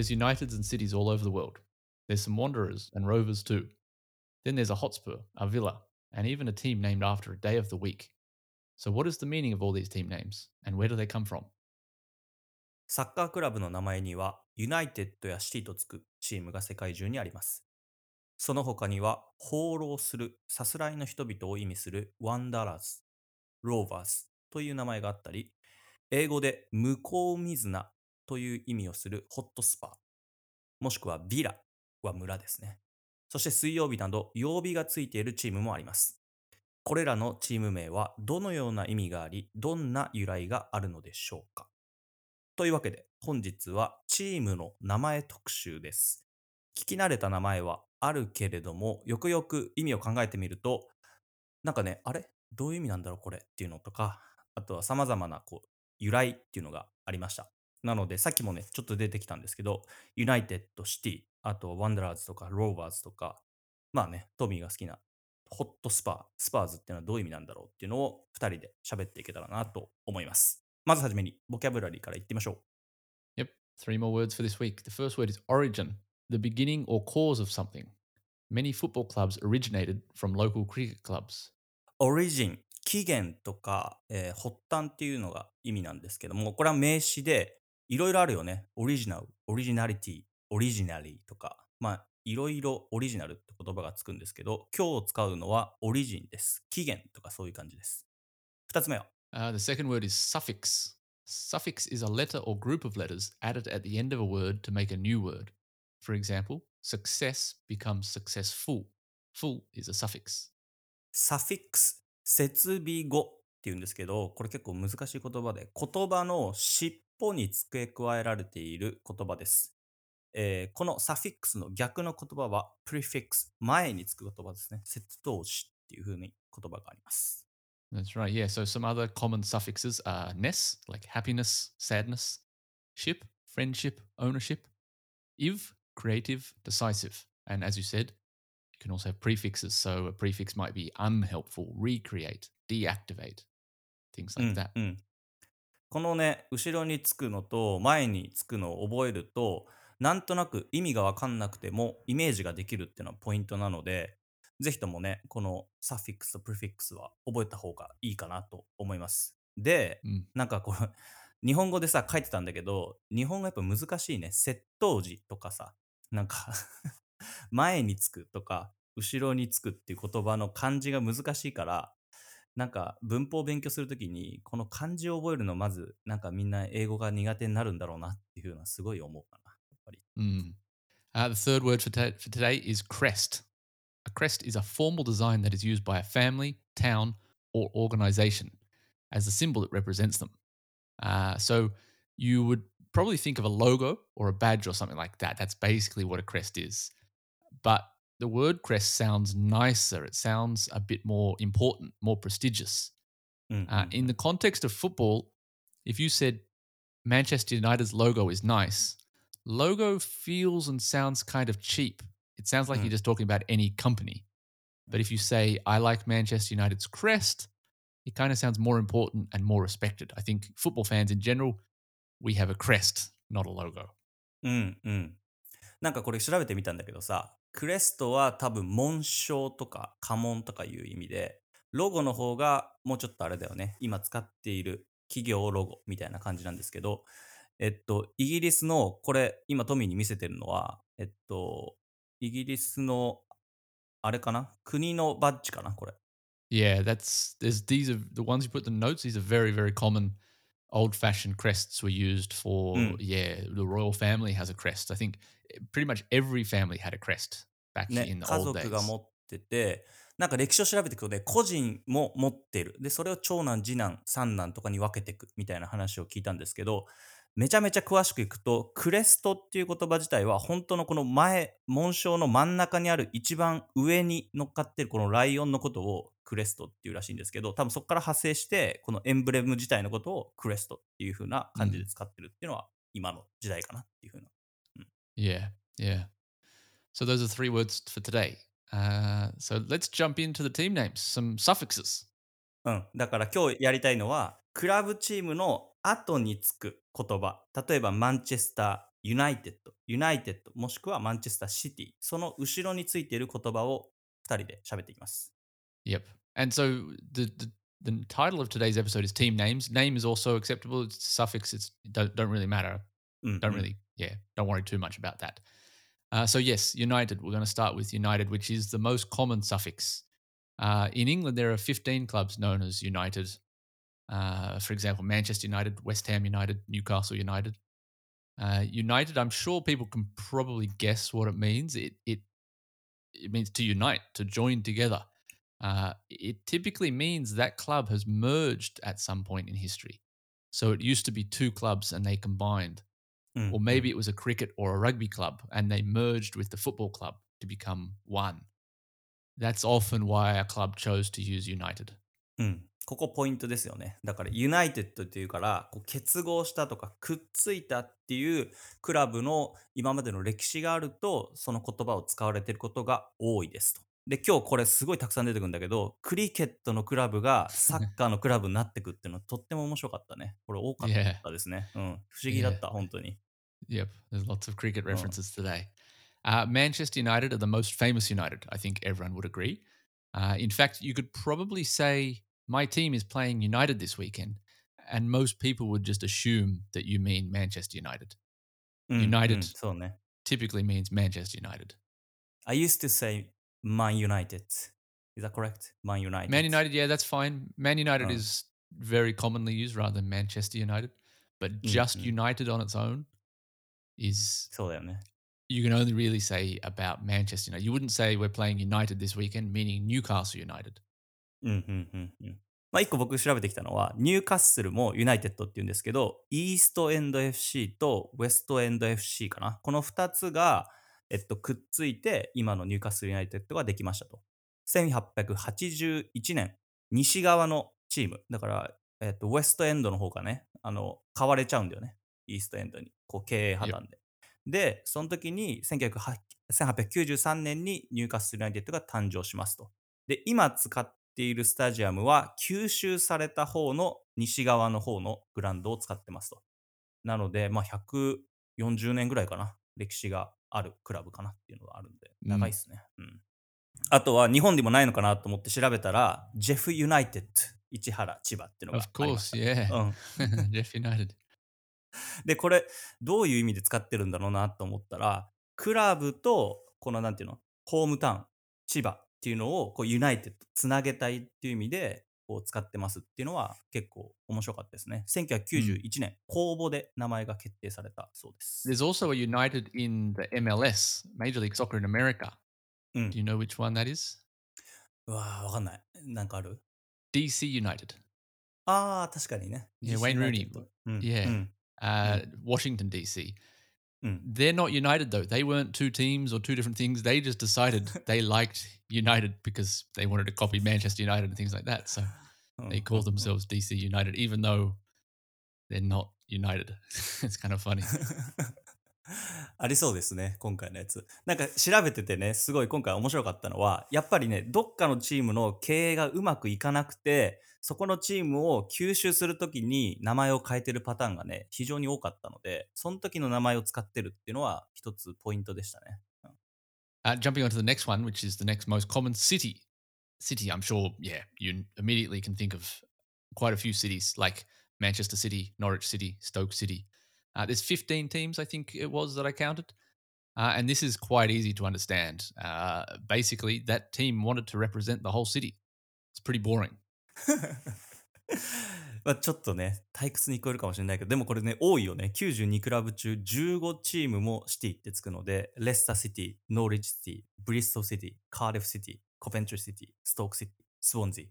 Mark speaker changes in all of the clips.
Speaker 1: There's Uniteds and cities all over the world. There's some Wanderers and Rovers too. Then there's a Hotspur, a Villa, and even a team named after a day of the week. So, what is the meaning of all these team names, and where do they come from?
Speaker 2: サッカークラブの名前には、ユナイテッドやシティとつくチームが世界中にあります。その他には、放浪する、さすらいの人々を意味するワンダラーズ、ローバーズという名前があったり、英語で向こう水なという意味をするホットスパ、もしくはビラは村ですね。そして水曜日など曜日がついているチームもあります。これらのチーム名はどのような意味があり、どんな由来があるのでしょうかというわけで本日はチームの名前特集です。聞き慣れた名前はあるけれども、よくよく意味を考えてみると、なんかね、あれ？どういう意味なんだろうこれ？っていうのとか、あとは様々なこう由来っていうのがありました。なので、さっきもね、ちょっと出てきたんですけど、ユナイテッド、シティ、あとワンダラーズとかローバーズとか、まあね、トミーが好きなホットスパー、スパーズっていうのはどういう意味なんだろうっていうのを2人で喋っていけたらなと思います。まずはじめに、ボキャブラリーから言ってみましょう。
Speaker 1: Yep, three more words for this week. The first word is origin, the beginning or cause of something. Many football clubs originated from local cricket clubs.
Speaker 2: オリジン、起源とか、えー発端っていうのが意味なんですけども、これは名詞で、いろいろあるよね。オリジナル、オリジナリティ、オリジナリーとか、まあ、いろいろオリジナルって言葉がつくんですけど、今日使うのはオリジンです。起源とかそういう感じです。二つ目は、
Speaker 1: Uh, the second word is suffix. Suffix is a letter or group of letters added at the end of a word to make a new word. For example, success becomes successful. Full is a suffix.
Speaker 2: サフィックス、設備語っていうんですけど、これ結構難しい言葉で、言葉の尻尾に付け加えられている言葉です。えーこのサフィックスの逆の言葉は、プリフィックス、前につく言葉ですね。接頭詞っていう風に言葉があります。
Speaker 1: That's right. Yeah. So some other common suffixes are ness, like happiness, sadness, ship, friendship, ownership, iv, creative, decisive. And as you said, you can also have prefixes. So a prefix might be unhelpful, recreate, deactivate, things
Speaker 2: う
Speaker 1: like
Speaker 2: ん
Speaker 1: that.
Speaker 2: うんこのね、後ろにつくのと前につくのを覚えると、なんとなく意味がわかんなくてもイメージができるっていうのはポイントなので、ぜひともね、このサフィックスとプリフィックスは覚えた方がいいかなと思います。で、
Speaker 1: Mm.
Speaker 2: なんかこれ、日本語でさ、書いてたんだけど、日本語やっぱ難しいね。接頭時とかさ、なんか、前につくとか、後ろにつくっていう言葉の漢字が難しいから、なんか文法を勉強するときに、この漢字を覚えるのまず、なんかみんな英語が苦手になるんだろうなっていうのはすごい思うかな。やっぱり。
Speaker 1: Mm. Uh, the third word for, ta- for today is crest. A crest is a formal design that is used by a family, town, or organization as the symbol that represents them. Uh, so you would probably think of a logo or a badge or something like that. That's basically what a crest is. But the word crest sounds nicer. It sounds a bit more important, more prestigious.
Speaker 2: うんうん
Speaker 1: Uh, in the context of football, if you said Manchester United's logo is nice, logo feels and sounds kind of cheap. It sounds like
Speaker 2: Mm.
Speaker 1: you're just talking about any company. But if you say, I like Manchester United's crest, it kind of sounds more important and more respected. I think football fans in general, we have a crest, not a logo.
Speaker 2: うんうん。なんかこれ調べてみたんだけどさ、 クレストは多分紋章とか家紋とかいう意味で、ロゴの方がもうちょっとあれだよね。今使っている企業ロゴみたいな感じなんですけど、えっと、イギリスの、これ今トミーに見せてるのは、えっと、イギリスの、あれかな国のバッジかなこれ。
Speaker 1: Yeah, that's there's these are the ones you put in the notes. These are very very common, old-fashioned crests were used for.
Speaker 2: Mm.
Speaker 1: Yeah, the royal family has a crest. I think eh, pretty much every family had a crest back
Speaker 2: ね
Speaker 1: in、the
Speaker 2: 家
Speaker 1: old days.
Speaker 2: 族が持ってて、なんか歴史を調べていくとね、個人も持ってる。で、それを長男、次男、三男とかに分けていくみたいな話を聞いたんですけど、めちゃめちゃ詳しくいくと、クレストっていう言葉自体は、本当のこの前、紋章の真ん中にある一番上に乗っかってるこのライオンのことをクレストっていうらしいんですけど、多分そこから派生して、このエンブレム自体のことをクレストっていう風な感じで使ってるっていうのは、今の時代かなっていう風な。
Speaker 1: Yeah, yeah. So those are three words for today. Uh, so let's jump into the team names. Some suffixes.
Speaker 2: うん。だから今日やりたいのは、クラブチームの後につく言葉。例えば、マンチェスターユナイテッド、ユナイテッド、もしくはマンチェスターシティ、その後ろについている言葉を2人で喋っていきます。
Speaker 1: Yep. And so the, the the title of today's episode is team names. Name is also acceptable. It's suffix. It's don't don't really matter.
Speaker 2: うん、
Speaker 1: Don't really yeah. Don't worry too much about that. Uh, so yes, United. We're going to start with United, which is the most common suffix. Uh, in England, there are 15 clubs known as United. Uh, for example, Manchester United, West Ham United, Newcastle United. Uh, United, I'm sure people can probably guess what it means. It it it means to unite, to join together. Uh, it typically means that club has merged at some point in history. So it used to be two clubs and they combined.
Speaker 2: うん
Speaker 1: Or maybe it was a cricket or a rugby club and they merged with the football club to become one. That's often why a club chose to use United.
Speaker 2: うん、ここポイントですよね。だから、ユナイテッドっていうから、こう結合したとか、くっついたっていうクラブの今までの歴史があると、その言葉を使われていることが多いですと。で、今日これすごいたくさん出てくるんだけど、クリケットのクラブがサッカーのクラブになってくっていうのはとっても面白かったね。これ多かったですね。うん。不思議だった.本当に。
Speaker 1: Yep, there's lots of cricket
Speaker 2: Oh.
Speaker 1: references today. Uh, Manchester United are the most famous United. I think everyone would agree. Uh, in fact, you could probably say my team is playing United this weekend, and most people would just assume that you mean Manchester United.
Speaker 2: うん
Speaker 1: United。Typically means Manchester United.
Speaker 2: I used to say Man United. Is that correct? Man United.
Speaker 1: Man United, yeah, that's fine. Man United
Speaker 2: Oh.
Speaker 1: is very commonly used rather than Manchester United, but just
Speaker 2: mm.
Speaker 1: United on its own is you can only really say about Manchester United. You wouldn't say we're playing United this weekend, meaning Newcastle United.
Speaker 2: うんうんうんうん。まあ一個僕調べてきたのは、ニューカッスルもユナイテッドって言うんですけど、イーストエンド FC とウェストエンド FC かな。この2つが、えっと、くっついて、今のニューカッスルユナイテッドができましたと。1881年、西側のチーム。だから、えっと、ウェストエンドの方がね、あの、買われちゃうんだよね。イーストエンドに。こう、経営破綻で。で、その時に1908 1893年にニューカッスルユナイテッドが誕生しますと。で、今使っているスタジアムは吸収された方の西側の方のグラウンドを使ってますと。なので、まあ、140年ぐらいかな。歴史があるクラブかなっていうのがあるんで、長いですね。うん。あとは日本でもないのかなと思って調べたら、ジェフユナイテッド、市原千葉っていうのが
Speaker 1: Of
Speaker 2: ありまし
Speaker 1: course,
Speaker 2: た。
Speaker 1: yeah.
Speaker 2: うん。
Speaker 1: Jeff United.
Speaker 2: で、これ、どういう意味で使ってるんだろうなと思ったら、クラブと、このなんていうの、ホームタウン、千葉っていうのを、こう、ユナイテッド、つなげたいっていう意味で、こう、使ってますっていうのは、結構面白かったですね。1991年、公募で名前が決定されたそうです。
Speaker 1: There's also a United in the MLS, Major League Soccer in America.
Speaker 2: うん
Speaker 1: Do you know which one that is?
Speaker 2: うわーわかんない。なんかある
Speaker 1: DC United.
Speaker 2: ああ、確かにね。
Speaker 1: Yeah, Wayne Rooney Yeah.
Speaker 2: うん。
Speaker 1: Uh, Washington, DC.
Speaker 2: Mm.
Speaker 1: They're not united though. They weren't two teams or two different things. They just decided they liked United because they wanted to copy Manchester United and things like that. So
Speaker 2: oh,
Speaker 1: they oh, call oh. themselves DC United, even though they're not united. it's kind of funny.
Speaker 2: ありそうですね、今回のやつ。なんか調べててね、すごい今回面白かったのは、やっぱりね、どっかのチームの経営がうまくいかなくて、そこのチームを吸収するときに名前を変えてるパターンがね、非常に多かったので、その時の名前を使ってるっていうのは一つポイントでしたね。
Speaker 1: Uh, jumping on to the next one, which is the next most common city. City, I'm sure, yeah, you immediately can think of quite a few cities like Manchester City, Norwich City, Stoke City. Uh, there's 15 teams, I think it was, that I counted. Uh, and this is quite easy to understand. Uh, basically, that team wanted to represent the whole city. It's pretty boring.
Speaker 2: まあちょっとね、退屈に聞こえるかもしれないけど、でもこれね、多いよね。92クラブ中15チームもシティってつくので、レスターシティ、ノーリッジシティ、ブリストルシティ、カーデフシティ、コペントリーシティ、ストークシティ、スウォンズィ。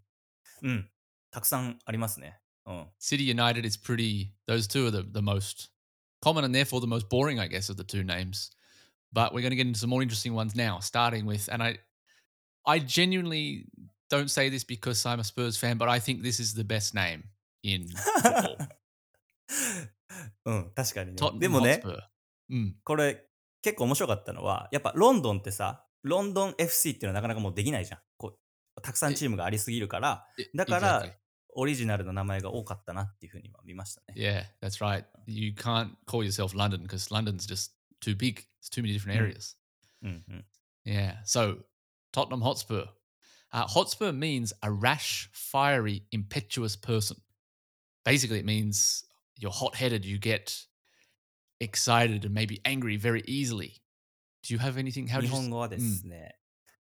Speaker 2: うん。たくさんありますね。うん。
Speaker 1: City United is pretty, those two are the, the most common and therefore the most boring, I guess, of the two names. But we're going to get into some more interesting ones now, starting with, and I, I genuinely don't say this because I'm a Spurs fan, but I think this is the best name in football.
Speaker 2: うん、確かにね。でもね、
Speaker 1: Hotspur. Mm.
Speaker 2: これ結構面白かったのは、やっぱロンドンってさ、ロンドン FC っていうのはなかなかもうできないじゃん。こうたくさんチームがありすぎるから、だから.オリジナルの名前が多かったなっていうふうには見ましたね。
Speaker 1: Yeah, that's right. You can't call yourself London because London's just too big. It's too many different
Speaker 2: Mm.
Speaker 1: areas.
Speaker 2: うんうん。
Speaker 1: Yeah. So Tottenham Hotspur. Uh, Hotspur means a rash, fiery, impetuous person. Basically, it means you're hot headed, you get excited and maybe angry very easily. Do you have anything? How do
Speaker 2: 日?本語はですね、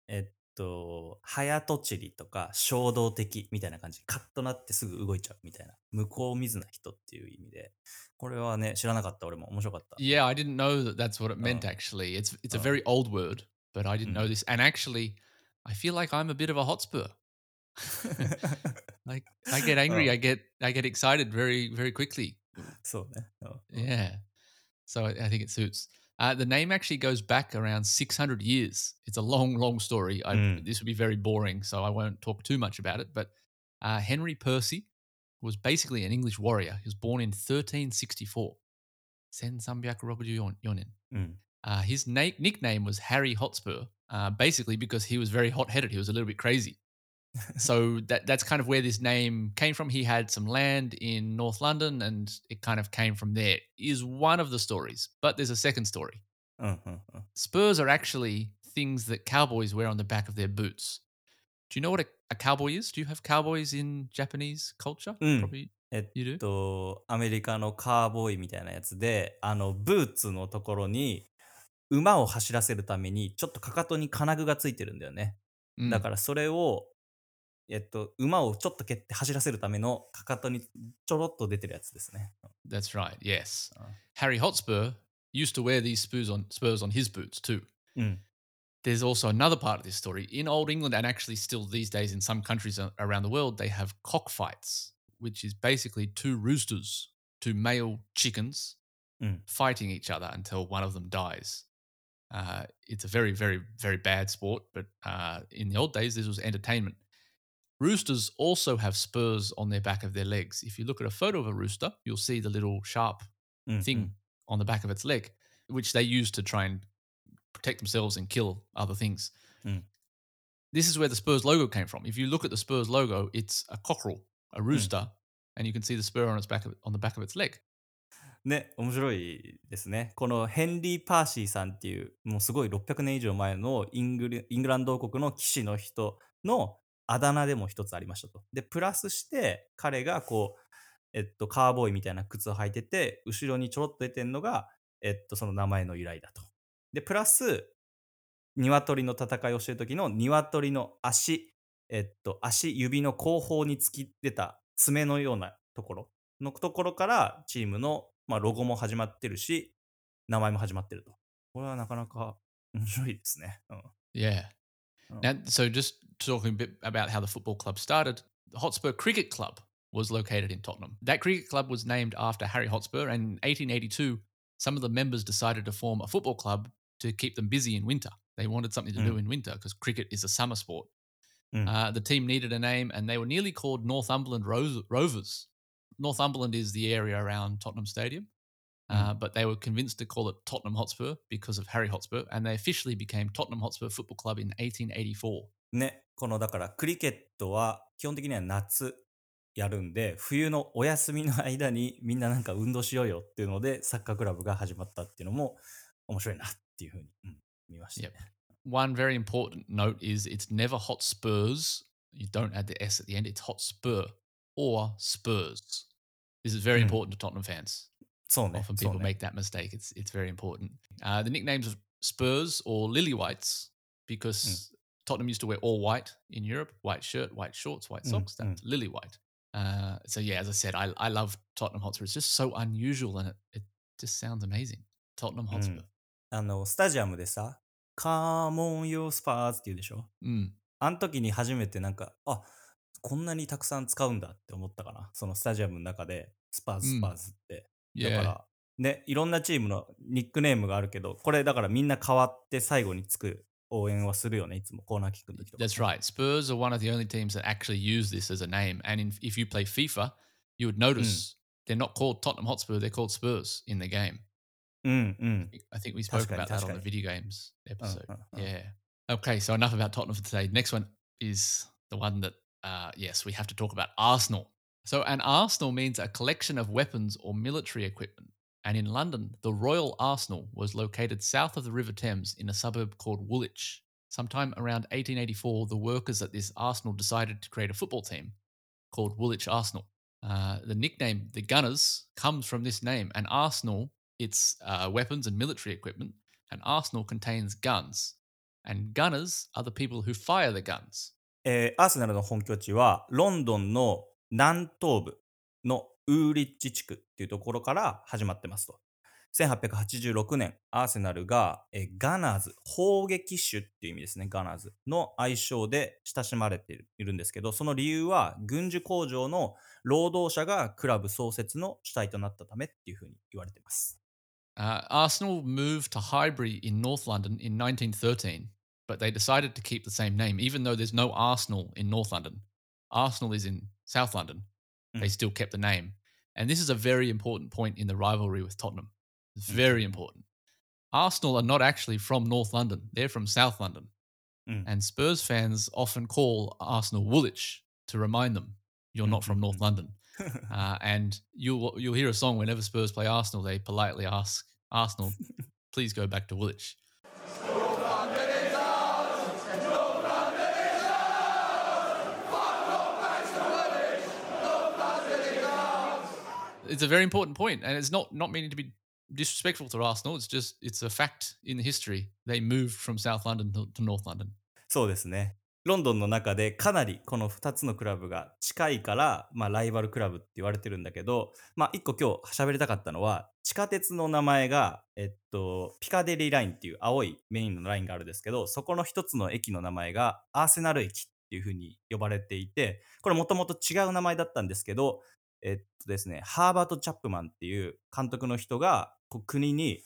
Speaker 2: えっと、早とちりとか衝動的みたいな感じ。カッとなってすぐ動いちゃうみたいな。向こう見ずな人っていう意味で。これはね、知らなかった俺も面白かった。
Speaker 1: Yeah, I didn't know that that's what it meant.
Speaker 2: Oh.
Speaker 1: Actually, it's it's a
Speaker 2: Oh.
Speaker 1: very old word, but I didn't
Speaker 2: Mm.
Speaker 1: know this. And actually, I feel like I'm a bit of a Hotspur. Like I get angry,
Speaker 2: Oh.
Speaker 1: I get I get excited very very quickly.
Speaker 2: そうね。うん
Speaker 1: Yeah. So I think it suits. Uh, the name actually goes back around 600 years. It's a long, long story. I,
Speaker 2: mm.
Speaker 1: This would be very boring, so I won't talk too much about it. But uh, Henry Percy was basically an English warrior. He was born in 1364. Sen Sambiak
Speaker 2: Yonin. Hmm.
Speaker 1: Uh, his na- nickname was Harry Hotspur, uh, basically because he was very hot headed. He was a little bit crazy so that that's kind of where this name came from. He had some land in North London, and it kind of came from there. Is one of the stories, but there's a second story.
Speaker 2: うんうんうん。
Speaker 1: Spurs are actually things that cowboys wear on the back of their boots. Do you know what a, a cowboy is? Do you have cowboys in Japanese culture?
Speaker 2: Mm.
Speaker 1: Probably
Speaker 2: えっ
Speaker 1: you do.
Speaker 2: と、アメリカのカーボーイみたいなやつで、あの、ブーツのところに、馬を走らせるために、ちょっとかかとに金具がついてるんだよね。
Speaker 1: Mm.
Speaker 2: だからそれを、 えっと、馬をちょっと蹴って走らせるためのかかとにちょろっと出てるやつですね。
Speaker 1: That's right. Yes.
Speaker 2: Oh.
Speaker 1: Harry Hotspur used to wear these spurs on spurs on his boots too.
Speaker 2: うん。
Speaker 1: There's also another part of this story. In Old England, and actually still these days in some countries a- around the world, they have cockfights, which is basically two roosters, two male chickens,
Speaker 2: Mm.
Speaker 1: fighting each other until one of them dies. Uh, it's a very, very, very bad sport, but uh, in the old days, this was entertainment. Roosters also have spurs on their back of their legs. If you look at a photo of a rooster, you'll see the little sharp
Speaker 2: うん、
Speaker 1: thing on the back of its leg, which they use to try and protect themselves and kill other things.
Speaker 2: Mm.
Speaker 1: This is where the Spurs logo came from. If you look at the Spurs logo, it's a cockerel, a rooster, and you can see the spur on its back of, on the back of its leg.
Speaker 2: ね、面白いですね。このヘンリー・パーシーさんっていう、もうすごい600年以上前のイングルイングランド王国の騎士の人の あだ名でも一つありましたと。で、プラスして彼がこう、えっと、カーボーイみたいな靴を履いてて、後ろにちょろっと出てんのが、えっと、その名前の由来だと。で、プラス、鶏の戦いをしてる時の鶏の足、えっと、足、指の後方に突き出た爪のようなところのところからチームの、まあ、ロゴも始まってるし、名前も始まってると。これはなかなか面白いですね。うん
Speaker 1: Yeah.
Speaker 2: Oh.
Speaker 1: Now, so just talking a bit about how the football club started, the Hotspur Cricket Club was located in Tottenham. That cricket club was named after Harry Hotspur, and in 1882, some of the members decided to form a football club to keep them busy in winter. They wanted something to do
Speaker 2: Mm.
Speaker 1: in winter because cricket is a summer sport.
Speaker 2: Mm.
Speaker 1: Uh, the team needed a name, and they were nearly called Northumberland Ro- Rovers. Northumberland is the area around Tottenham Stadium. Uh, but they were convinced to call it Tottenham Hotspur because of Harry Hotspur, and they officially became Tottenham Hotspur Football Club in 1884.
Speaker 2: ね、このだからクリケットは基本的には夏やるんで、冬のお休みの間にみんななんか運動しようよっていうので、サッカークラブが始まったっていうのも面白いなっていうふうに、うん見ましたね。
Speaker 1: One very important note is it's never Hotspurs. You don't add the S at the end. It's Hotspur or Spurs. This is very
Speaker 2: Mm.
Speaker 1: important to Tottenham fans.
Speaker 2: そうね。
Speaker 1: Often people
Speaker 2: ね
Speaker 1: make that mistake. It's it's very important. Uh, the nicknames of Spurs or Lily Whites because Tottenham used to wear all white in Europe: white shirt, white shorts, white
Speaker 2: Mm,
Speaker 1: socks. That's Lily White. Uh, so yeah, as I said, I I love Tottenham Hotspur. It's just so unusual and it, it just sounds amazing. Tottenham Hotspur.
Speaker 2: あの、スタジアムでさ、カーモンヨースパーズって言うでしょ
Speaker 1: Mm.
Speaker 2: あの時に初めてなんか、あこんなにたくさん使うんだって思ったかな。そのスタジアムの中で、スパーズ、
Speaker 1: うん
Speaker 2: スパーズって。だ
Speaker 1: Yeah.
Speaker 2: から、ね、いろんなチームのニックネームがあるけど、これだからみんな変わって最後につく応援はするよね、いつもコーナーキックの時とか。
Speaker 1: That's right. Spurs are one of the only teams that actually use this as a name. And in, if you play FIFA, you would notice they're not called Tottenham Hotspur, they're called Spurs in the game.
Speaker 2: うんうん。
Speaker 1: I think we spoke
Speaker 2: Tashkani,
Speaker 1: about that on the
Speaker 2: tashkani.
Speaker 1: video games episode.
Speaker 2: uh, uh.
Speaker 1: Yeah. Okay, so enough about Tottenham for today. Next one is the one that uh, yes, we have to talk about Arsenal. So, an arsenal means a collection of weapons or military equipment. And in London, the Royal Arsenal was located south of the River Thames in a suburb called Woolwich. Sometime around 1884, the workers at this arsenal decided to create a football team called Woolwich Arsenal. Uh, the nickname, the Gunners, comes from this name. And Arsenal, it's uh, weapons and military equipment. And Arsenal contains guns. And gunners are the people who fire the guns.
Speaker 2: えーアーセナルの本拠地はロンドンの南東部の ウーリッチ地区っていうところから始まってますと。1886年、アーセナルが、えーガナーズ、砲撃手っていう意味ですね、ガナーズの愛称で親しまれているいるんですけど、その理由は軍需工場の労働者がクラブ創設の主体となったためっていうふうに言われています。
Speaker 1: Uh, Arsenal moved to Highbury in North London in 1913, but they decided to keep the same name, even though there's no Arsenal in North London. Arsenal is in South London. They
Speaker 2: Mm.
Speaker 1: still kept the name. And this is a very important point in the rivalry with Tottenham. It's very important. Arsenal are not actually from North London, they're from South London.
Speaker 2: Mm.
Speaker 1: And Spurs fans often call Arsenal Woolwich to remind them you're not from North London. Uh, and you'll you'll hear a song whenever Spurs play Arsenal. They politely ask Arsenal, "Please go back to Woolwich." It's a very important point, and it's not not meaning to be disrespectful to Arsenal. It's just it's a fact in history. They moved from South London to, to North London.
Speaker 2: そうですね。ロンドンの中でかなりこの2つのクラブが近いから、まあ、ライバルクラブって言われてるんだけど、まあ、1個今日喋りたかったのは地下鉄の名前が、えっと、ピカデリーラインっていう青いメインのラインがあるんですけどそこの一つの駅の名前がアーセナル駅っていう風に呼ばれていてこれもともと違う名前だったんですけどえっとですねハーバート・チャップマンっていう監督の人が国に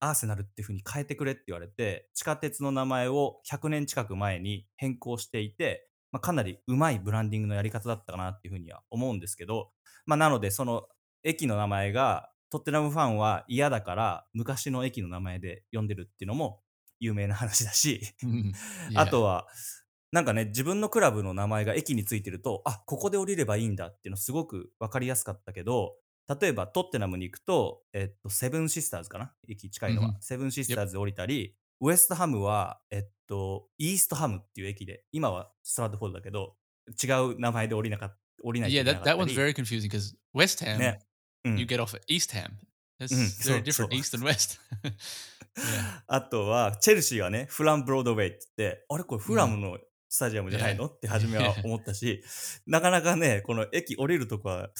Speaker 2: アーセナルっていう風に変えてくれって言われて、地下鉄の名前を100年近く前に変更していて、まあ、かなりうまいブランディングのやり方だったかなっていう風には思うんですけど、まあ、なのでその駅の名前がトッテナムファンは嫌だから昔の駅の名前で呼んでるっていうのも有名な話だし.あとは、なんかね、自分のクラブの名前が駅についてると、あ、ここで降りればいいんだっていうのすごく分かりやすかったけど、例えばトッテナムに行くと、えっと、セブンシスターズかな？駅近いのは。
Speaker 1: うん
Speaker 2: セブンシスターズで降りたり、ウエストハムは、えっと、イーストハムっていう駅で、今はストラットフォードだけど、違う名前で降りなかっ降りないとい
Speaker 1: yeah,
Speaker 2: けな
Speaker 1: that,
Speaker 2: か
Speaker 1: that
Speaker 2: った
Speaker 1: one's
Speaker 2: り。
Speaker 1: very confusing because West Ham,
Speaker 2: ね。うん
Speaker 1: you get off at East Ham. That's
Speaker 2: Mm,
Speaker 1: very different, East and West. yeah.
Speaker 2: あとは、チェルシーはね、フランブロードウェイって言って、あれこれフラムのスタジアムじゃないの、って初めは思ったし、なかなかね、この駅降りるとこは、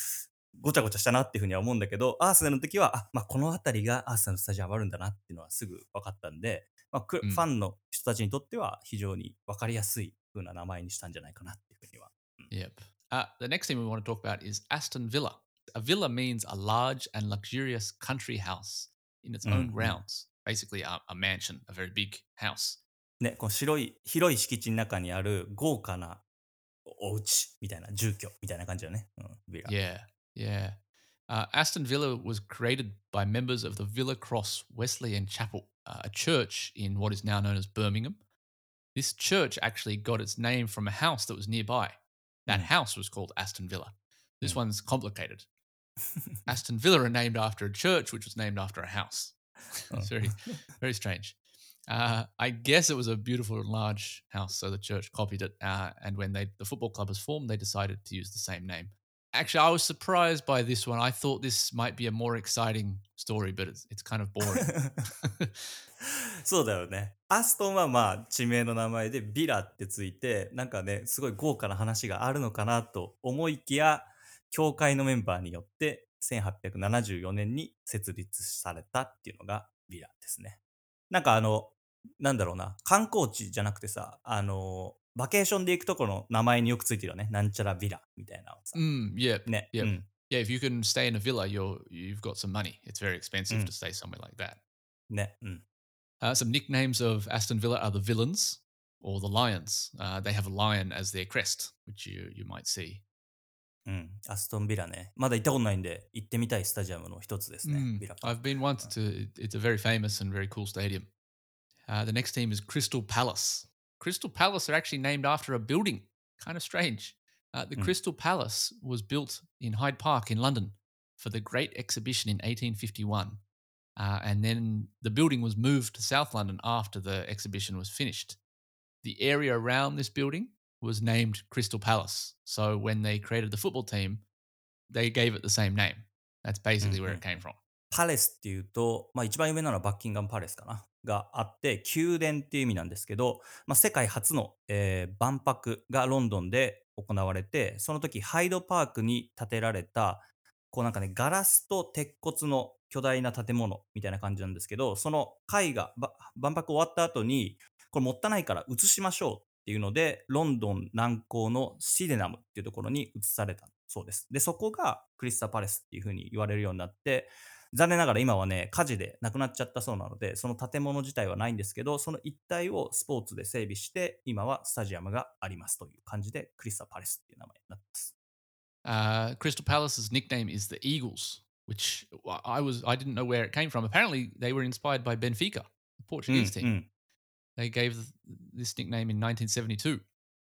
Speaker 2: ごちゃごちゃしたなっていうふうには思うんだけど、アーセナルの時は、あ、まあ、この辺りがアーセナルのスタジアムあるんだなっていうのはすぐ分かったんで、まあ、く
Speaker 1: うん
Speaker 2: ファンの人たちにとっては非常に分かりやすい風な名前にしたんじゃないかなっていうふうには。
Speaker 1: Yep. Uh, the next thing we want to talk about is Aston Villa. A villa means a large and luxurious country house in its own
Speaker 2: Mm, mm.
Speaker 1: grounds. Basically, a, a mansion, a very big house.
Speaker 2: ね、この白い、広い敷地の中にある豪華なお家みたいな、住居みたいな感じだね。うん、ビラ。
Speaker 1: Yeah, yeah. Uh, Aston Villa was created by members of the Villa Cross Wesleyan Chapel, uh, a church in what is now known as Birmingham. This church actually got its name from a house that was nearby. That
Speaker 2: Mm.
Speaker 1: house was called Aston Villa. This
Speaker 2: Mm.
Speaker 1: one's complicated. Aston Villa are named after a church, which was named after a house. it's very, very strange. Uh, I guess it was a beautiful and large house, so the church copied it. Uh, and when they the football club was formed, they decided to use the same name. Actually, I was surprised by this one. I thought this might be a more exciting story, but it's it's kind of boring.
Speaker 2: そうだよね。アストンはまあ地名の名前でビラってついて、なんかね、すごい豪華な話があるのかなと思いきや、教会のメンバーによって1874年に設立されたっていうのがビラですね。なんかあの、なんだろうな、観光地じゃなくてさ、あの、バケーションで行くとこの名前によくついてるよね。なんちゃらビラみたいなのさ。
Speaker 1: mm, yeah,
Speaker 2: ね。
Speaker 1: yeah,
Speaker 2: うん。
Speaker 1: yeah. If you can stay in a villa, you're you've got some money. It's very expensive
Speaker 2: Mm.
Speaker 1: to stay somewhere like that.
Speaker 2: ね。うん。
Speaker 1: Uh, some nicknames of Aston Villa are the Villains or the Lions. Uh, they have a lion as their crest, which you you might see.
Speaker 2: うん。アストンビラね。まだ行ったことないんで、行ってみたいスタジアムの一つですね。
Speaker 1: Mm, I've been once to. it- It's a very famous and very cool stadium. Uh, the next team is Crystal Palace. Crystal Palace are actually named after a building. Kind of strange. Uh, the
Speaker 2: Mm.
Speaker 1: Crystal Palace was built in Hyde Park in London for the Great Exhibition in 1851. Uh, and then the building was moved to South London after the exhibition was finished. The area around this building was named Crystal Palace. So when they created the football team, they gave it the same name. That's basically where it came from.
Speaker 2: パレスっていうと、まあ一番有名なのはバッキンガンパレスかな。 があって、宮殿っていう意味なんですけど、まあ世界初の、えー万博がロンドンで行われて、その時ハイドパークに建てられた、こうなんかね、ガラスと鉄骨の巨大な建物みたいな感じなんですけど、その絵画、万博終わった後に、これもったいないから移しましょうっていうので、ロンドン南郊のシデナムっていうところに移されたそうです。で、そこがクリスタパレスっていう風に言われるようになって、残念ながら今はね、火事でなくなっちゃったそうなので、その建物自体はないんですけど、その一帯をスポーツで整備して、今はスタジアムがありますという感じで、クリスタパレスっていう名前になってます。
Speaker 1: Uh, Crystal Palace's nickname is the Eagles, which I was I didn't know where it came from. Apparently, they were inspired by Benfica, the
Speaker 2: うん
Speaker 1: Portuguese
Speaker 2: う
Speaker 1: team.
Speaker 2: ん
Speaker 1: They gave th- this nickname in 1972.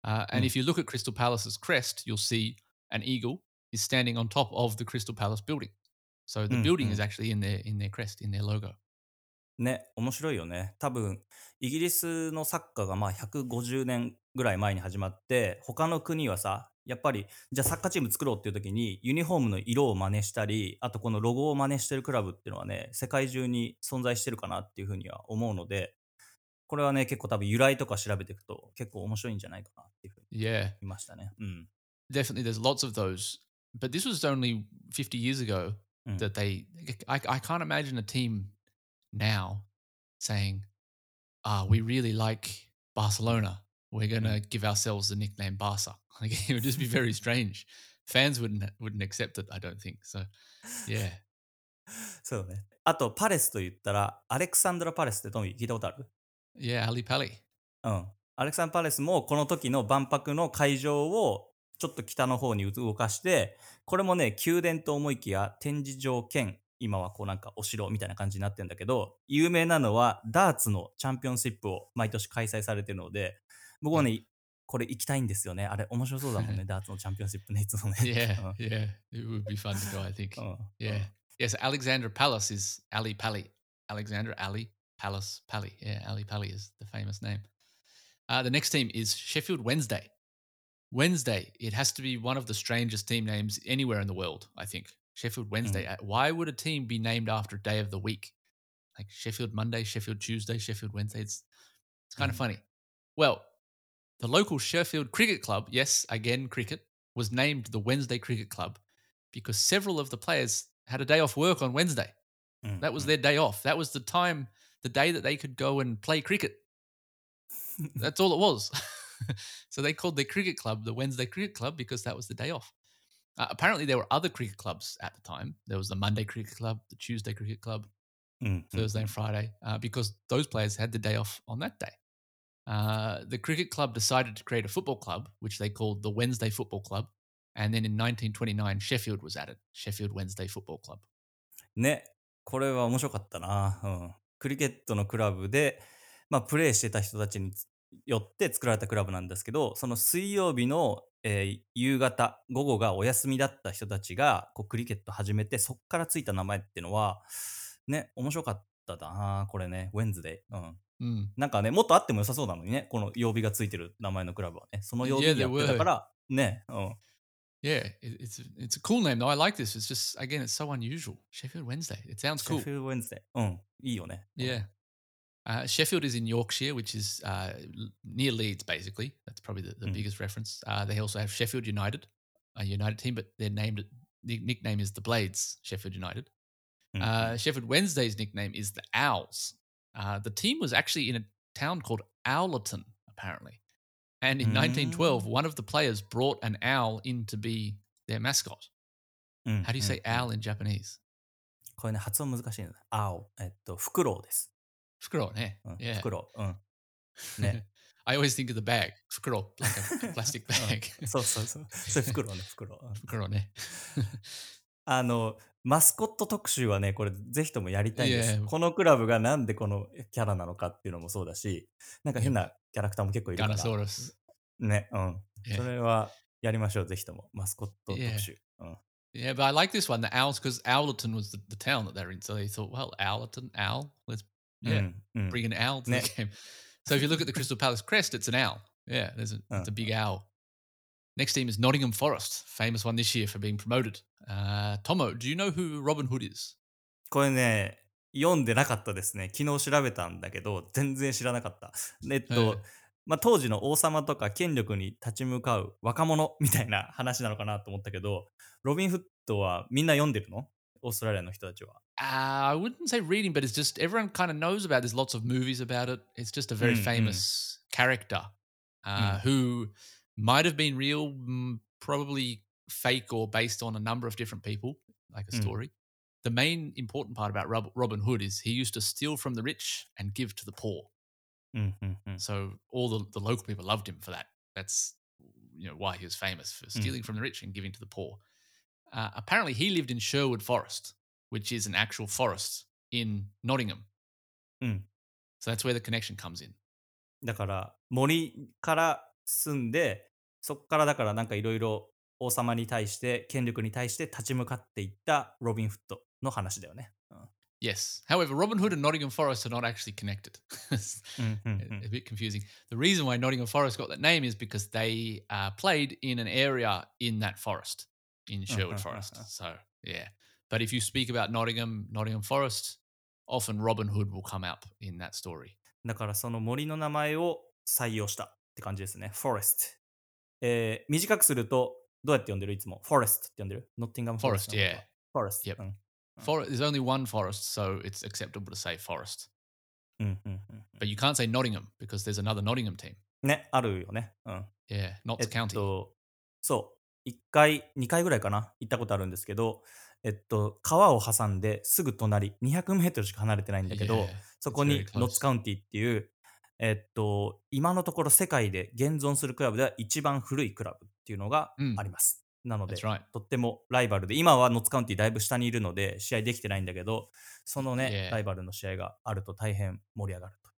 Speaker 1: Uh, and
Speaker 2: Mm.
Speaker 1: if you look at Crystal Palace's crest, you'll see an eagle is standing on top of the Crystal Palace building. So the
Speaker 2: Mm,
Speaker 1: building
Speaker 2: mm.
Speaker 1: is actually in their in their crest, in their logo.
Speaker 2: ね、面白いよね。多分、イギリスのサッカーがまあ150年ぐらい前に始まって、他の国はさ、やっぱり、じゃあサッカーチーム作ろうっていう時に、ユニフォームの色を真似したり、あとこのロゴを真似してるクラブっていうのはね、世界中に存在してるかなっていうふうには思うので、これはね、結構多分由来とか調べていくと結構面白いんじゃないかなっていうふうに
Speaker 1: Yeah,
Speaker 2: 言いましたね。うん。
Speaker 1: definitely. There's lots of those, but this was only 50 years ago
Speaker 2: Mm.
Speaker 1: that they. I, I can't imagine a team now saying, "Ah, we really like Barcelona. We're gonna give ourselves the nickname Barca." Like, it would just be very strange. Fans wouldn't wouldn't accept it. I don't think so. Yeah.
Speaker 2: そうね。あと、パレスと言ったら、アレクサンドラ・パレスってトミー聞いたことある
Speaker 1: Yeah, Ali Pali.
Speaker 2: うん。アレクサンドラ・パレスもこの時の万博の会場をちょっと北の方に動かして、 これもね、宮殿と思いきや展示場兼、今はこうなんかお城みたいな感じになってるんだけど、有名なのはダーツのチャンピオンシップを毎年開催されてるので、僕はね、これ行きたいんですよね。あれ面白そうだもんね、ダーツのチャンピオンシップね、いつもね。
Speaker 1: Yeah,
Speaker 2: うん
Speaker 1: yeah. It would be fun to go. I think.
Speaker 2: うん。
Speaker 1: Yeah. Yes, Alexandra Palace is Ali Pali. Alexandra Ali Palace Pali. Yeah, Ali Pali is the famous name. Uh, the next team is Sheffield Wednesday. Wednesday. It has to be one of the strangest team names anywhere in the world. I think Sheffield Wednesday. Uh, Why would a team be named after a day of the week? Like Sheffield Monday, Sheffield Tuesday, Sheffield Wednesday. It's it's kind of
Speaker 2: Mm.
Speaker 1: funny. Well, the local Sheffield Cricket Club, yes, again cricket, was named the Wednesday Cricket Club because several of the players had a day off work on Wednesday.
Speaker 2: うん。
Speaker 1: That was their day off. That was the time, the day that they could go and play cricket. That's all it was. so they called their cricket club the Wednesday Cricket Club because that was the day off. Uh, apparently, there were other cricket clubs at the time. There was the Monday Cricket Club, the Tuesday Cricket Club,
Speaker 2: うん。うん。
Speaker 1: Thursday and Friday, uh, because those players had the day off on that day. Uh, the cricket club decided to create a football club, which they called the Wednesday Football Club. And then in 1929, Sheffield was added, Sheffield Wednesday Football Club.
Speaker 2: ね、これは面白かったな。うん。クリケットのクラブで、まあ、プレーしてた人たちにつ よって作られたクラブなんですけど、その水曜日の、えー夕方、午後がお休みだった人たちが、こう、クリケット始めて、そっからついた名前っていうのは、ね、面白かったな、これね、ウェンズデー。うん。
Speaker 1: Mm.
Speaker 2: なんかね、もっとあっても良さそうなのにね、この曜日がついてる名前のクラブはね、その曜日
Speaker 1: Yeah,
Speaker 2: にやってたから、ね、うん。
Speaker 1: Yeah, it, it's it's a cool name though. I like this. It's just again, it's so unusual. Sheffield Wednesday. It sounds
Speaker 2: シェ
Speaker 1: cool.
Speaker 2: フィルドウェンズデー。うん。いいよね。
Speaker 1: Yeah. Uh, Sheffield is in Yorkshire, which is uh, l- near Leeds, basically. That's probably the, the
Speaker 2: Mm.
Speaker 1: biggest reference. Uh, they also have Sheffield United, a United team, but they're named, the nickname is the Blades, Sheffield United.
Speaker 2: うん
Speaker 1: Uh, Sheffield Wednesday's nickname is the Owls. Uh, the team was actually in a town called Owlerton, apparently. And in 1912,
Speaker 2: Mm.
Speaker 1: one of the players brought an owl in to be their mascot.
Speaker 2: うん
Speaker 1: How do you say
Speaker 2: うん
Speaker 1: owl in Japanese?
Speaker 2: これね、発音難しいの。青。えっと、フクロウです。
Speaker 1: Fukuro, eh?
Speaker 2: うん、
Speaker 1: Yeah.
Speaker 2: フクロウ。うん。ね。
Speaker 1: I always think of the bag. Fukuro, like a, plastic
Speaker 2: うん
Speaker 1: bag.
Speaker 2: そうそうそう。それフクロウね、フクロウ。うん
Speaker 1: Fukuro, ne?
Speaker 2: あの、マスコット特集はね、これぜひともやりたいんです。このクラブがなんでこのキャラなのかっていうのもそうだし、なんか変なキャラクターも結構いるから。
Speaker 1: Ganosaurus.
Speaker 2: ね、うん。それはやりましょう、ぜひとも。マスコット特.集。うん。
Speaker 1: Yeah, but I like this one, the Owls, because Owlerton was the, the town that they were in. So they thought, well, Owlerton, owl, let's
Speaker 2: う
Speaker 1: yeah,
Speaker 2: ん。うん。
Speaker 1: bring an owl to
Speaker 2: Ne-
Speaker 1: the game. So if you look at the Crystal Palace crest, it's an owl. Yeah, there's a, it's a
Speaker 2: Uh.
Speaker 1: big owl. Next team is Nottingham Forest, famous one this year for being promoted. Uh, Tomo, do you know who Robin Hood is?
Speaker 2: これね、読んでなかったですね。昨日調べたんだけど、全然知らなかった。えっと、
Speaker 1: ええ
Speaker 2: まあ、当時の王様とか権力に立ち向かう若者みたいな話なのかなと思ったけど、ロビン・フットはみんな読んでるのオーストラリアの人たちは。
Speaker 1: uh, I wouldn't say reading, but it's just everyone kind of knows about. It. There's lots of movies about it. It's just a very
Speaker 2: mm, mm.
Speaker 1: famous mm. character uh,
Speaker 2: mm.
Speaker 1: who might have been real, mm, probably fake, or based on a number of different people, like a
Speaker 2: mm.
Speaker 1: story. The main important part about Robin Hood is he used to steal from the rich and give to the poor.
Speaker 2: Mm-hmm.
Speaker 1: So all the, the local people loved him for that. That's you know why he was famous for stealing from the rich and giving to the poor. Uh, apparently, he lived in Sherwood Forest, which is an actual forest in Nottingham.
Speaker 2: Mm.
Speaker 1: So that's where the connection comes in.
Speaker 2: だから森から住んで、そこからだからなんかいろいろ王様に対して、権力に対して立ち向かっていったロビン・フットの話だよね。
Speaker 1: Yes. However, Robin Hood and Nottingham Forest are not actually connected. It's
Speaker 2: うんうんう
Speaker 1: a
Speaker 2: ん
Speaker 1: a bit confusing. The reason why Nottingham Forest got that name is because they uh, played in an area in that forest, in Sherwood Forest. So, yeah. But if you speak about Nottingham, Nottingham Forest, often Robin Hood will come up in that story.
Speaker 2: だからその森の名前を採用したって感じですね。フォレスト。えー、短くすると、どうやって呼んでるいつも。フォレストって呼んでるノッティンガム・フォレス
Speaker 1: Forest,
Speaker 2: ト。
Speaker 1: yeah.
Speaker 2: フォレスト。
Speaker 1: Yep.
Speaker 2: うん
Speaker 1: For, there's only one forest, so it's acceptable to say forest. But you can't say Nottingham because there's another Nottingham team.
Speaker 2: ね、あるよね。うん。
Speaker 1: Yeah,
Speaker 2: え
Speaker 1: Notts
Speaker 2: っ
Speaker 1: County.
Speaker 2: と、そう、1回、2回ぐらいかな、行ったことあるんですけど、えっと、川を挟んですぐ隣、200メートルしか離れてないんだけど、そこに.ノッツカウンティっていう、えっと、今のところ世界で現存するクラブでは一番古いクラブっていうのが
Speaker 1: うん
Speaker 2: あります。なので
Speaker 1: right.
Speaker 2: とってもライバルで、今はノッツカウンティだいぶ下にいるので、試合できてないんだけど、そのね、
Speaker 1: Yeah.
Speaker 2: ライバルの試合があると大変盛り上がると。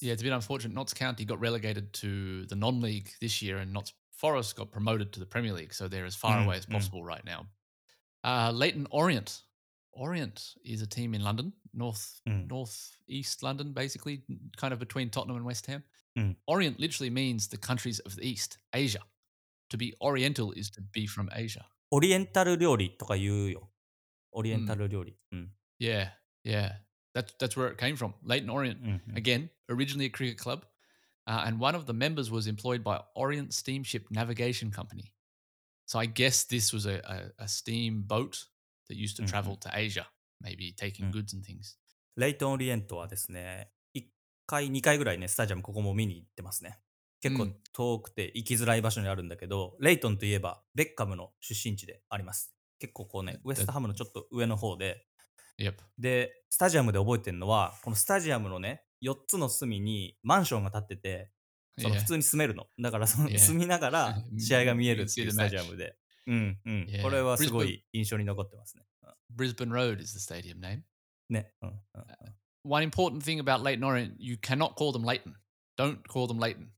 Speaker 1: Yeah, it's a bit unfortunate. Notts County got relegated to the non-league this year, and Notts Forest got promoted to the Premier League, so they're as far
Speaker 2: Mm,
Speaker 1: away as
Speaker 2: mm.
Speaker 1: possible right now. Uh, Leighton Orient. Orient is a team in London, north
Speaker 2: Mm.
Speaker 1: northeast London, basically, kind of between Tottenham and West Ham.
Speaker 2: Mm.
Speaker 1: Orient literally means the countries of the East, Asia. To be Oriental is to be from Asia.
Speaker 2: オリエンタル料理とか言うよ。オリエンタル料理。うん。
Speaker 1: Yeah, yeah. That's that's where it came from. Leighton Orient.
Speaker 2: うんうん
Speaker 1: Again, originally a cricket club, uh, and one of the members was employed by Orient Steamship Navigation Company. So I guess this was a, a, a steamboat that used to
Speaker 2: Mhm.
Speaker 1: travel to Asia, maybe taking
Speaker 2: Mm.
Speaker 1: goods and things.
Speaker 2: レイトン・オリエントはですね、1回、2回ぐらいね、スタジアムここも見に行ってますね。結構
Speaker 1: うん
Speaker 2: 遠くて行きづらい場所にあるんだけど、レイトンといえばベッカムの出身地であります。結構こうね、ウエストハムのちょっと上の方で、
Speaker 1: Yep.
Speaker 2: で、スタジアムで覚えてるのは、このスタジアムのね、4つの隅にマンションが建ってて、その
Speaker 1: Yeah.
Speaker 2: 普通に住めるの。だからその
Speaker 1: Yeah.
Speaker 2: 住みながら試合が見えるっていう
Speaker 1: You can see the
Speaker 2: スタジアムで。うんうん。
Speaker 1: Yeah.
Speaker 2: これはすご
Speaker 1: Brisbane-
Speaker 2: い印象に残ってますね。うん
Speaker 1: Brisbane Road is the stadium name.
Speaker 2: ね。うんうん
Speaker 1: One important thing about Leighton Orient, you cannot call them Leighton. Don't call them Leighton.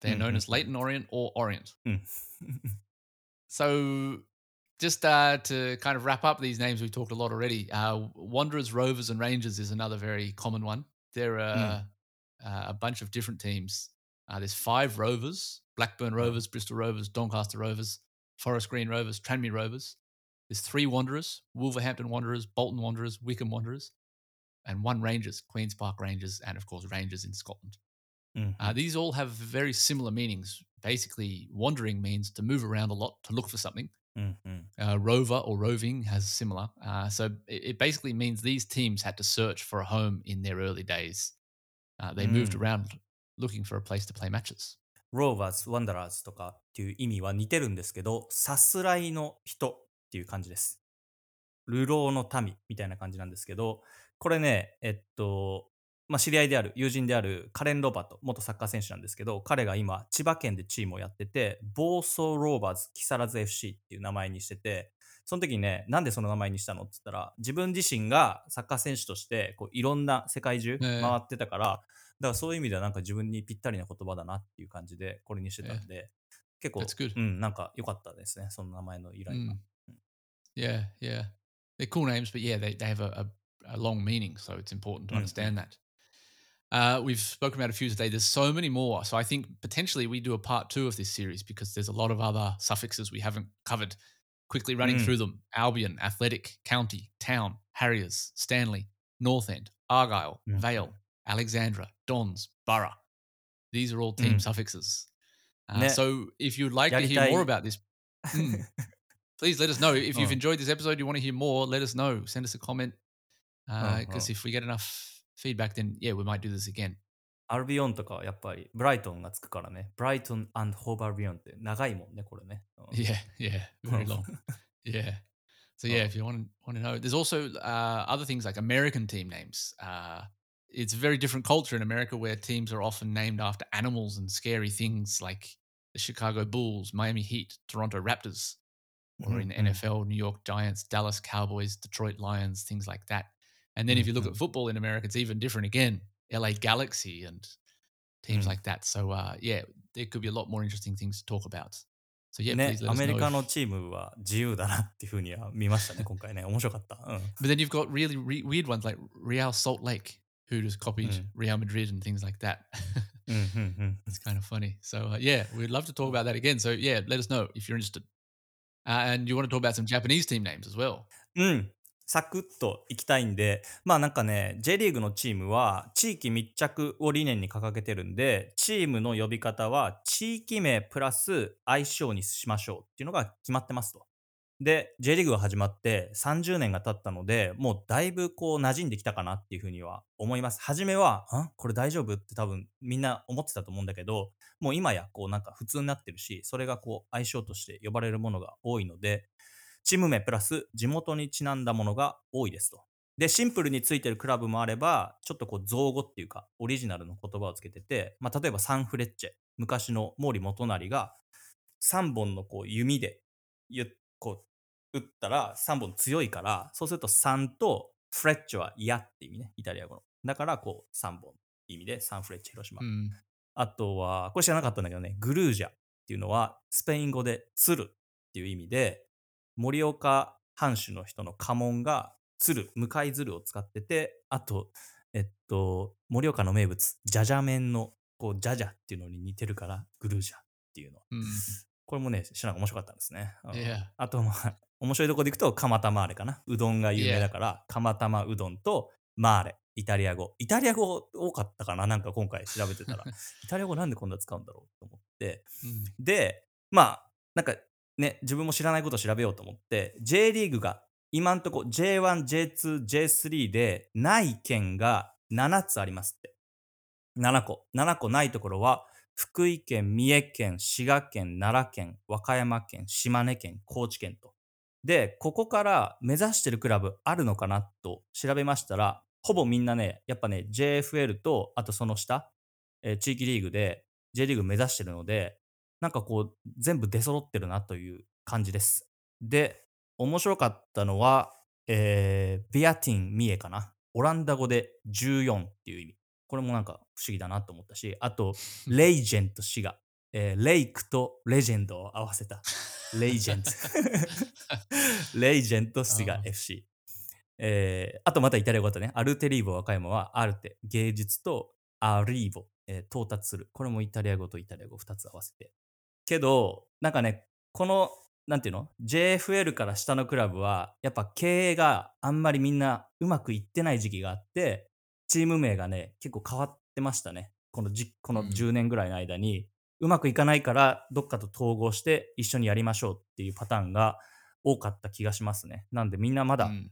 Speaker 1: They're known as
Speaker 2: Mhm.
Speaker 1: Leighton Orient or Orient.
Speaker 2: うん。
Speaker 1: So, just uh, to kind of wrap up these names, we've talked a lot already. Uh, Wanderers, Rovers, and Rangers is another very common one. There are uh, a bunch of different teams. uh, there's five Rovers Blackburn Rovers, Bristol Rovers, Doncaster Rovers, Forest Green Rovers, Tranmere Rovers. There's three Wanderers Wolverhampton Wanderers, Bolton Wanderers, Wickham Wanderers, and one Rangers, Queen's Park Rangers, and of course, Rangers in Scotland.
Speaker 2: Uh, mm-hmm.
Speaker 1: Uh, these all have very similar meanings. Basically, wandering means to move around a lot, to look for something.
Speaker 2: Mm-hmm.
Speaker 1: Uh, rover or roving has similar. Uh, so it, it, basically means these teams had to search for a home in their early days. Uh, they
Speaker 2: mm.
Speaker 1: moved around looking for a place to play matches.
Speaker 2: ローバーズ、ワンダラーズとかっていう意味は似てるんですけど、さすらいの人っていう感じです。流浪の民みたいな感じなんですけど、これね、えっと、まあ、知り合いである、友人であるカレン・ロバート、元サッカー選手なんですけど、彼が今、千葉県でチームをやってて、房総ローバーズ木更津 FC っていう名前にしてて、その時にね、なんでその名前にしたのって言ったら、自分自身がサッカー選手としてこういろんな世界中
Speaker 1: ええ
Speaker 2: 回ってたから、だからそういう意味ではなんか自分にぴったりな言葉だなっていう感じでこれにしてたんで、結構.うん、なんか良かったですね、その名前の由来が。
Speaker 1: Mm. Yeah, yeah. They're cool names, but yeah, they, they have a, a, a long meaning, so it's important to
Speaker 2: Mm,
Speaker 1: understand that. Uh, we've spoken about a few today. There's so many more. So I think potentially we do a part two of this series because there's a lot of other suffixes we haven't covered. Quickly running
Speaker 2: Mm.
Speaker 1: through them Albion, Athletic, County, Town, Harriers, Stanley, North End, Argyle,
Speaker 2: Mm.
Speaker 1: Vale, Alexandra, Dons, Borough. These are all team
Speaker 2: Mm.
Speaker 1: suffixes. Uh,
Speaker 2: Ne-
Speaker 1: so if you'd like to hear
Speaker 2: やりたい-
Speaker 1: more about this, Mm. please let us know. If you've
Speaker 2: Oh.
Speaker 1: enjoyed this episode, you want to hear more, let us know. Send us a comment.
Speaker 2: Oh,
Speaker 1: Because
Speaker 2: oh.
Speaker 1: if we get enough feedback, then yeah, we might do this again.
Speaker 2: アルビオンとかはやっぱりブライトンがつくからね。ブライトンホーバービオンって長いもんね、これね。うん
Speaker 1: Yeah, yeah, very
Speaker 2: Oh.
Speaker 1: long. Yeah. So yeah,
Speaker 2: Oh.
Speaker 1: if you want to want to know, there's also uh, other things like American team names. Uh, it's a very different culture in America where teams are often named after animals and scary things like the Chicago Bulls, Miami Heat, Toronto Raptors, or in
Speaker 2: Mhm, mhm.
Speaker 1: NFL, New York Giants, Dallas Cowboys, Detroit Lions, things like that. And then if you look
Speaker 2: Mhm.
Speaker 1: at football in America, it's even different again. LA Galaxy and teams
Speaker 2: Mm.
Speaker 1: like that. So uh, yeah, there could be a lot more interesting things to talk about. So yeah,
Speaker 2: ね
Speaker 1: please、let
Speaker 2: ア
Speaker 1: us
Speaker 2: メリ
Speaker 1: know.
Speaker 2: カの
Speaker 1: if-
Speaker 2: チームは自由だなっていうふうには見ましたね、今回ね。面白かった。うん。
Speaker 1: But then you've got really re- weird ones like Real Salt Lake, Who just copied
Speaker 2: Mm.
Speaker 1: Real Madrid and things like that.
Speaker 2: うんうんうん。
Speaker 1: it's kind of funny. So uh, yeah, we'd love to talk about that again. So yeah, let us know if you're interested. Uh, and you want to talk about some Japanese team names as well.
Speaker 2: うん。サクッといきたいんで、まあなんかね、J リーグのチームは地域密着を理念に掲げてるんで、チームの呼び方は地域名プラス相性にしましょうっていうのが決まってますと。で、J リーグが始まって30年が経ったので、もうだいぶこう馴染んできたかなっていうふうには思います。初めは、んこれ大丈夫？って多分みんな思ってたと思うんだけど、もう今やこうなんか普通になってるし、それがこう相性として呼ばれるものが多いので、チーム名プラス地元にちなんだものが多いですと。で、シンプルについてるクラブもあれば、ちょっとこう造語っていうか、オリジナルの言葉をつけてて、まあ、例えばサンフレッチェ、昔の毛利元就が3本のこう弓でこう打ったら3本強いから、そうすると3とフレッチェは嫌って意味ね、イタリア語の。だからこう3本意味でサンフレッチェ広島。
Speaker 1: Mm.
Speaker 2: あとは、これ知らなかったんだけどね、グルージャっていうのは、スペイン語で鶴っていう意味で、盛岡藩主の人の家紋が鶴、向かい鶴を使ってて、あと、えっと、盛岡の名物、じゃじゃ麺の、こう、じゃじゃっていうのに似てるから、グルージャっていうの。
Speaker 1: Mm.
Speaker 2: これもね、知らなく面白かったんですね。あと、まあ、面白いところでいくと、蒲田マーレかな。うどんが有名だから、蒲田まうどんとマーレ、イタリア語。イタリア語多かったかななんか今回調べてたら。イタリア語なんでこんな使うんだろうと思って。
Speaker 1: Mm.
Speaker 2: で、まあ、なんかね、自分も知らないことを調べようと思って、J リーグが今んとこ J1、J2、J3 でない県が7つありますって。7個。7個ないところは、福井県、三重県、滋賀県、奈良県、和歌山県、島根県、高知県と。で、ここから目指してるクラブあるのかなと調べましたら、ほぼみんなね、やっぱね、JFL と、あとその下、えー地域リーグで J リーグ目指してるので、なんかこう、全部出揃ってるなという感じです。で、面白かったのは、えービアティン・ミエかな。オランダ語で14っていう意味。これもなんか不思議だなと思ったし、あと、レイジェント・シガ。えーレイクとレジェンドを合わせた。レイジェント。レイジェント・シガ FC。えーあとまたイタリア語だったね。アルテリーボ和歌山はアルテ、芸術とアリーボ、えー到達する。これもイタリア語とイタリア語2つ合わせて。けど、なんかね、この、なんていうの ?JFL から下のクラブは、やっぱ経営があんまりみんなうまくいってない時期があって、チーム名がね、結構変わってましたね。このじこの
Speaker 1: うん
Speaker 2: 10年ぐらいの間に、うまくいかないから、どっかと統合して一緒にやりましょうっていうパターンが多かった気がしますね。なんでみんなまだ、
Speaker 1: Mm.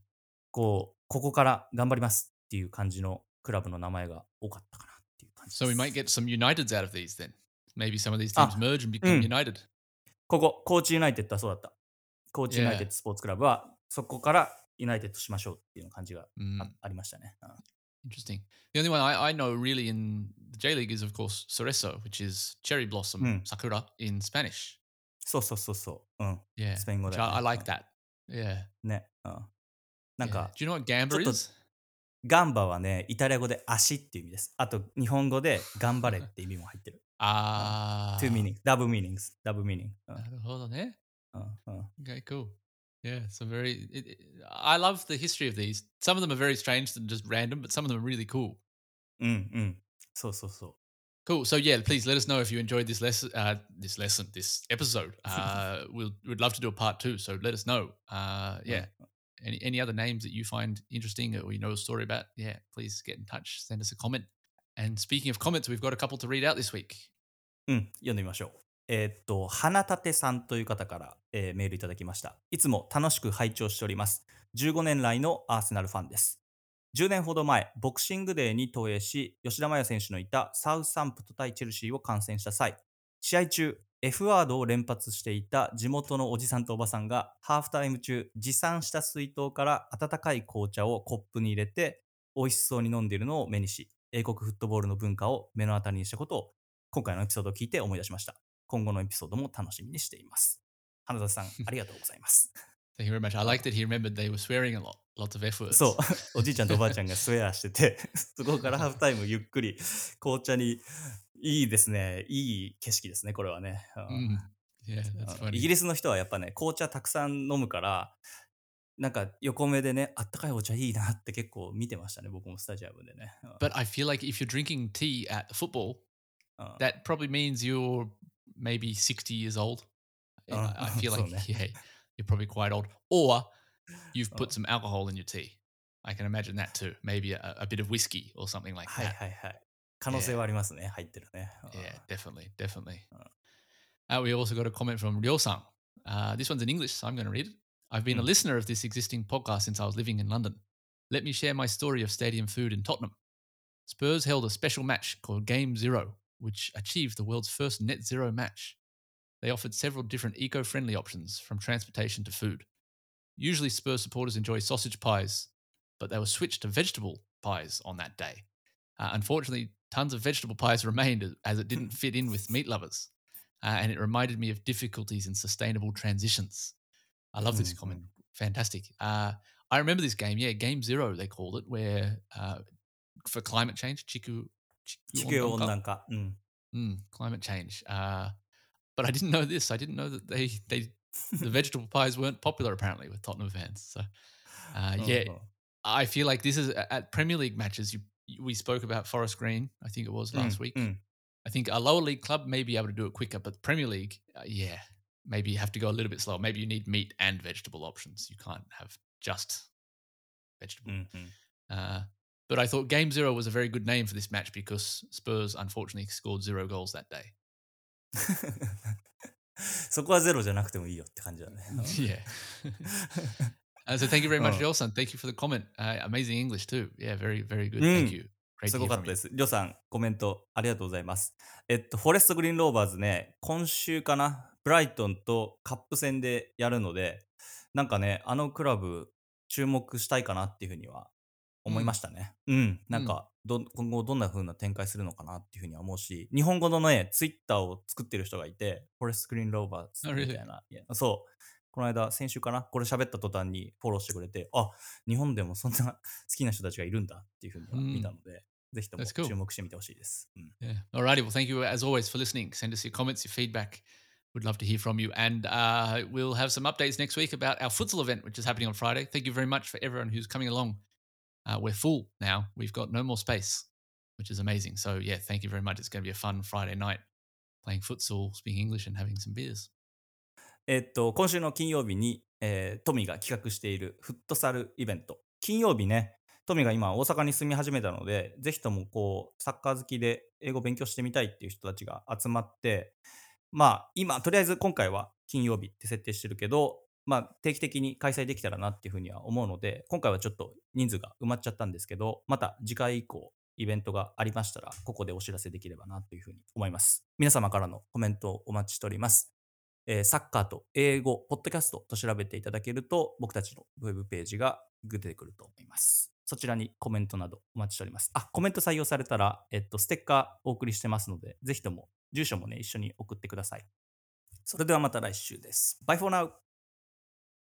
Speaker 2: こう、ここから頑張りますっていう感じのクラブの名前が多かったかなっていう感じです。
Speaker 1: So we might get some Uniteds out of these then. Maybe some of these
Speaker 2: Ah,
Speaker 1: teams merge and become
Speaker 2: mm.
Speaker 1: United.
Speaker 2: ここ、コーチユナイテッドはそうだった。コーチユナイテッ.ドスポーツクラブは、そこからユナイテッドしましょうっていう感じがあ,、
Speaker 1: Mm.
Speaker 2: ありましたね。うん
Speaker 1: Interesting. The only one I, I know really in the J League is, of course, Cerezo, which is cherry blossom
Speaker 2: Mm.
Speaker 1: sakura in Spanish.
Speaker 2: そうそうそうそう。うん。
Speaker 1: Yeah.
Speaker 2: スペイン語
Speaker 1: Which
Speaker 2: だよ
Speaker 1: I,
Speaker 2: ね
Speaker 1: I like
Speaker 2: うん
Speaker 1: that. Yeah.
Speaker 2: ね。うん。なん
Speaker 1: yeah.
Speaker 2: か、
Speaker 1: do you know what gamba
Speaker 2: ちょっと-
Speaker 1: is?
Speaker 2: ガンバはね、イタリア語で足っていう意味です。あと、日本語で頑張れって意味も入ってる。
Speaker 1: あ
Speaker 2: two meanings, double meanings, double meaning. うん
Speaker 1: なるほどね。
Speaker 2: うんうん
Speaker 1: Okay, cool. Yeah, so very. It, it, I love the history of these. Some of them are very strange and just random, but some of them are really cool.
Speaker 2: うんうん。そうそうそう。
Speaker 1: Cool. So yeah, please let us know if you enjoyed this lesson. Uh, this lesson, this episode. Uh, we'll we'd love to do a part two. So let us know. Uh, yeah. Any any other names that you find interesting or you know a story about? Yeah, please get in touch. Send us a comment. And speaking of comments, we've got a couple to read out this week.
Speaker 2: うん、読んでみましょう。 えーっと、花立さんという方から、えーメールいただきました。いつも楽しく拝聴しております。15年来のアーセナルファンです。10年ほど前、ボクシングデーに投影し、吉田麻也選手のいたサウサンプト対チェルシーを観戦した際、試合中、F ワードを連発していた地元のおじさんとおばさんが、ハーフタイム中、持参した水筒から温かい紅茶をコップに入れて、美味しそうに飲んでいるのを目にし、英国フットボールの文化を目の当たりにしたことを、今回のエピソードを聞いて思い出しました。今後のエピソードも楽しみにしています。花田さん、ありがとうございます。
Speaker 1: Thank you very much. I like that he remembered they were swearing a lot, lots of F words.
Speaker 2: そう、おじいちゃんとおばあちゃんがスウェアしてて、そこからハーフタイムゆっくり紅茶に、いいですね。いい景色ですね、これはね。うん
Speaker 1: Mm. Yeah.
Speaker 2: イギリスの人はやっぱね、紅茶たくさん飲むから、なんか横目でね、あったかいお茶いいなって結構見てましたね、僕もスタジアムでね。うん
Speaker 1: But I feel like if you're drinking tea at football,
Speaker 2: うん
Speaker 1: that probably means you're maybe 60 years old. I-
Speaker 2: Uh,
Speaker 1: I feel
Speaker 2: so
Speaker 1: like,
Speaker 2: ne.
Speaker 1: yeah, you're probably quite old. Or you've put
Speaker 2: Uh.
Speaker 1: some alcohol in your tea. I can imagine that too. Maybe a, a bit of whiskey or something like
Speaker 2: はい
Speaker 1: that.
Speaker 2: はいはい。可能性はありますね、入ってるね。うん
Speaker 1: Yeah, definitely, definitely.
Speaker 2: Uh.
Speaker 1: Uh, we also got a comment from Ryo-san. Uh, this one's in English, so I'm going to read it. I've been a
Speaker 2: Mm.
Speaker 1: listener of this existing podcast since I was living in London. Let me share my story of stadium food in Tottenham. Spurs held a special match called Game Zero, which achieved the world's first net zero match. They offered several different eco friendly options from transportation to food. Usually, Spurs supporters enjoy sausage pies, but they were switched to vegetable pies on that day. Uh, unfortunately, tons of vegetable pies remained as- it didn't fit in with meat lovers. Uh, and it reminded me of difficulties in sustainable transitions. I love this
Speaker 2: Mm,
Speaker 1: comment. Fantastic. Uh, I remember this game. Yeah, Game Zero, they called it, where uh, for climate change, Chiku.
Speaker 2: 地球温
Speaker 1: Chiku
Speaker 2: 暖化。うん。
Speaker 1: Mm, climate change. Uh, but I didn't know this. I didn't know that they, they the vegetable pies weren't popular apparently with Tottenham fans. So, uh,
Speaker 2: うん
Speaker 1: yeah,
Speaker 2: うん
Speaker 1: I feel like this is at Premier League matches. You, we spoke about Forest Green, I think it was
Speaker 2: うん
Speaker 1: last week.
Speaker 2: うん。
Speaker 1: I think a lower league club may be able to do it quicker, but Premier League, uh, yeah, maybe you have to go a little bit slower. Maybe you need meat and vegetable options. You can't have just
Speaker 2: う
Speaker 1: vegetable.
Speaker 2: んうん
Speaker 1: Uh, but I thought Game Zero was a very good name for this match because Spurs unfortunately scored zero goals that day.
Speaker 2: そこはゼロじゃなくてもいいよって感じだね。
Speaker 1: yeah. uh, so thank you very much,
Speaker 2: Oh.
Speaker 1: Joelson. Thank you for the comment. Uh, amazing English too. Yeah, very, very good.
Speaker 2: Mm.
Speaker 1: Thank you. Great
Speaker 2: すごかった.です。りょうさん、コメントありがとうございます。えっと、フォレストグリーンローバーズね、今週かな、ブライトンとカップ戦でやるので、なんかね、あのクラブ注目したいかなっていうふうには思いましたね。うん、なんかど、今後どんな風な展開するのかなっていうふうには思うし、日本語のね、ツイッターを作ってる人がいて、フォレストグリーンローバーズ
Speaker 1: Oh?
Speaker 2: みたいな。そう。この間、先週かなこれ喋った途端にフォローしてくれて、あ、日本でもそんな好きな人たちがいるんだっていうふうには見たので、ぜひとも.注目してみてほしいです。うん
Speaker 1: Yeah. Alrighty. Well, thank you as always for listening. Send us your comments, your feedback. We'd love to hear from you. And uh, we'll have some updates next week about our futsal event, which is happening on Friday. Thank you very much for everyone who's coming along. Uh, we're full now. We've got no more space, which is amazing. So, yeah, thank you very much. It's going to be a fun Friday night playing futsal, speaking English, and having some beers.
Speaker 2: えっと、今週の金曜日に、えートミが企画しているフットサルイベント。金曜日ね、トミが今大阪に住み始めたので、ぜひともこう、サッカー好きで英語勉強してみたいっていう人たちが集まって、まあ今、とりあえず今回は金曜日って設定してるけど、まあ定期的に開催できたらなっていうふうには思うので、今回はちょっと人数が埋まっちゃったんですけど、また次回以降、イベントがありましたら、ここでお知らせできればなというふうに思います。皆様からのコメントをお待ちしております。えーサッカーと英語、ポッドキャストと調べていただけると、僕たちのウェブページが出てくると思います。そちらにコメントなどお待ちしております。あ、コメント採用されたら、えっと、ステッカーお送りしてますので、ぜひとも住所もね、一緒に送ってください。それではまた来週です。Bye for now!